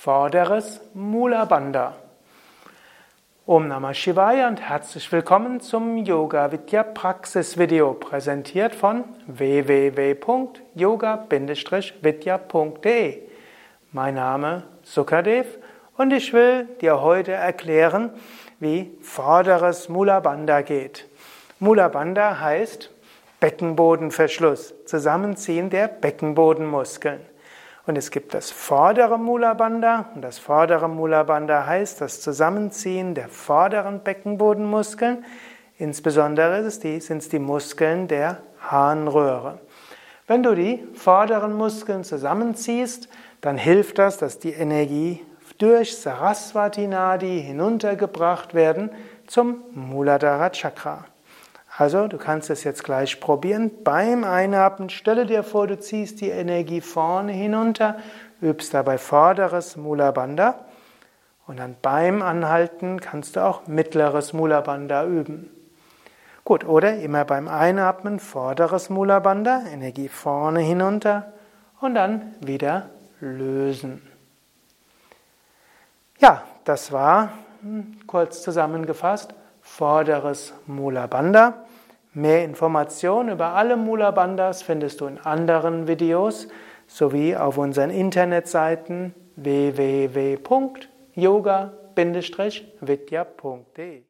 Vorderes Mula Bandha. Om Namah Shivaya und herzlich willkommen zum Yoga Vidya Praxis Video, präsentiert von www.yoga-vidya.de. Mein Name Sukadev und ich will dir heute erklären, wie vorderes Mula Bandha geht. Mula Bandha heißt Beckenbodenverschluss, Zusammenziehen der Beckenbodenmuskeln. Und es gibt das vordere Mula Bandha und das vordere Mula Bandha heißt das Zusammenziehen der vorderen Beckenbodenmuskeln. Insbesondere sind es die Muskeln der Harnröhre. Wenn du die vorderen Muskeln zusammenziehst, dann hilft das, dass die Energie durch Saraswati Nadi hinuntergebracht werden zum Muladhara Chakra. Also, du kannst es jetzt gleich probieren. Beim Einatmen stelle dir vor, du ziehst die Energie vorne hinunter, übst dabei vorderes Mula Bandha und dann beim Anhalten kannst du auch mittleres Mula Bandha üben. Gut, oder immer beim Einatmen vorderes Mula Bandha, Energie vorne hinunter und dann wieder lösen. Ja, das war hm, kurz zusammengefasst vorderes Mula Bandha. Mehr Informationen über alle Mula Bandhas findest du in anderen Videos sowie auf unseren Internetseiten www.yoga-vidya.de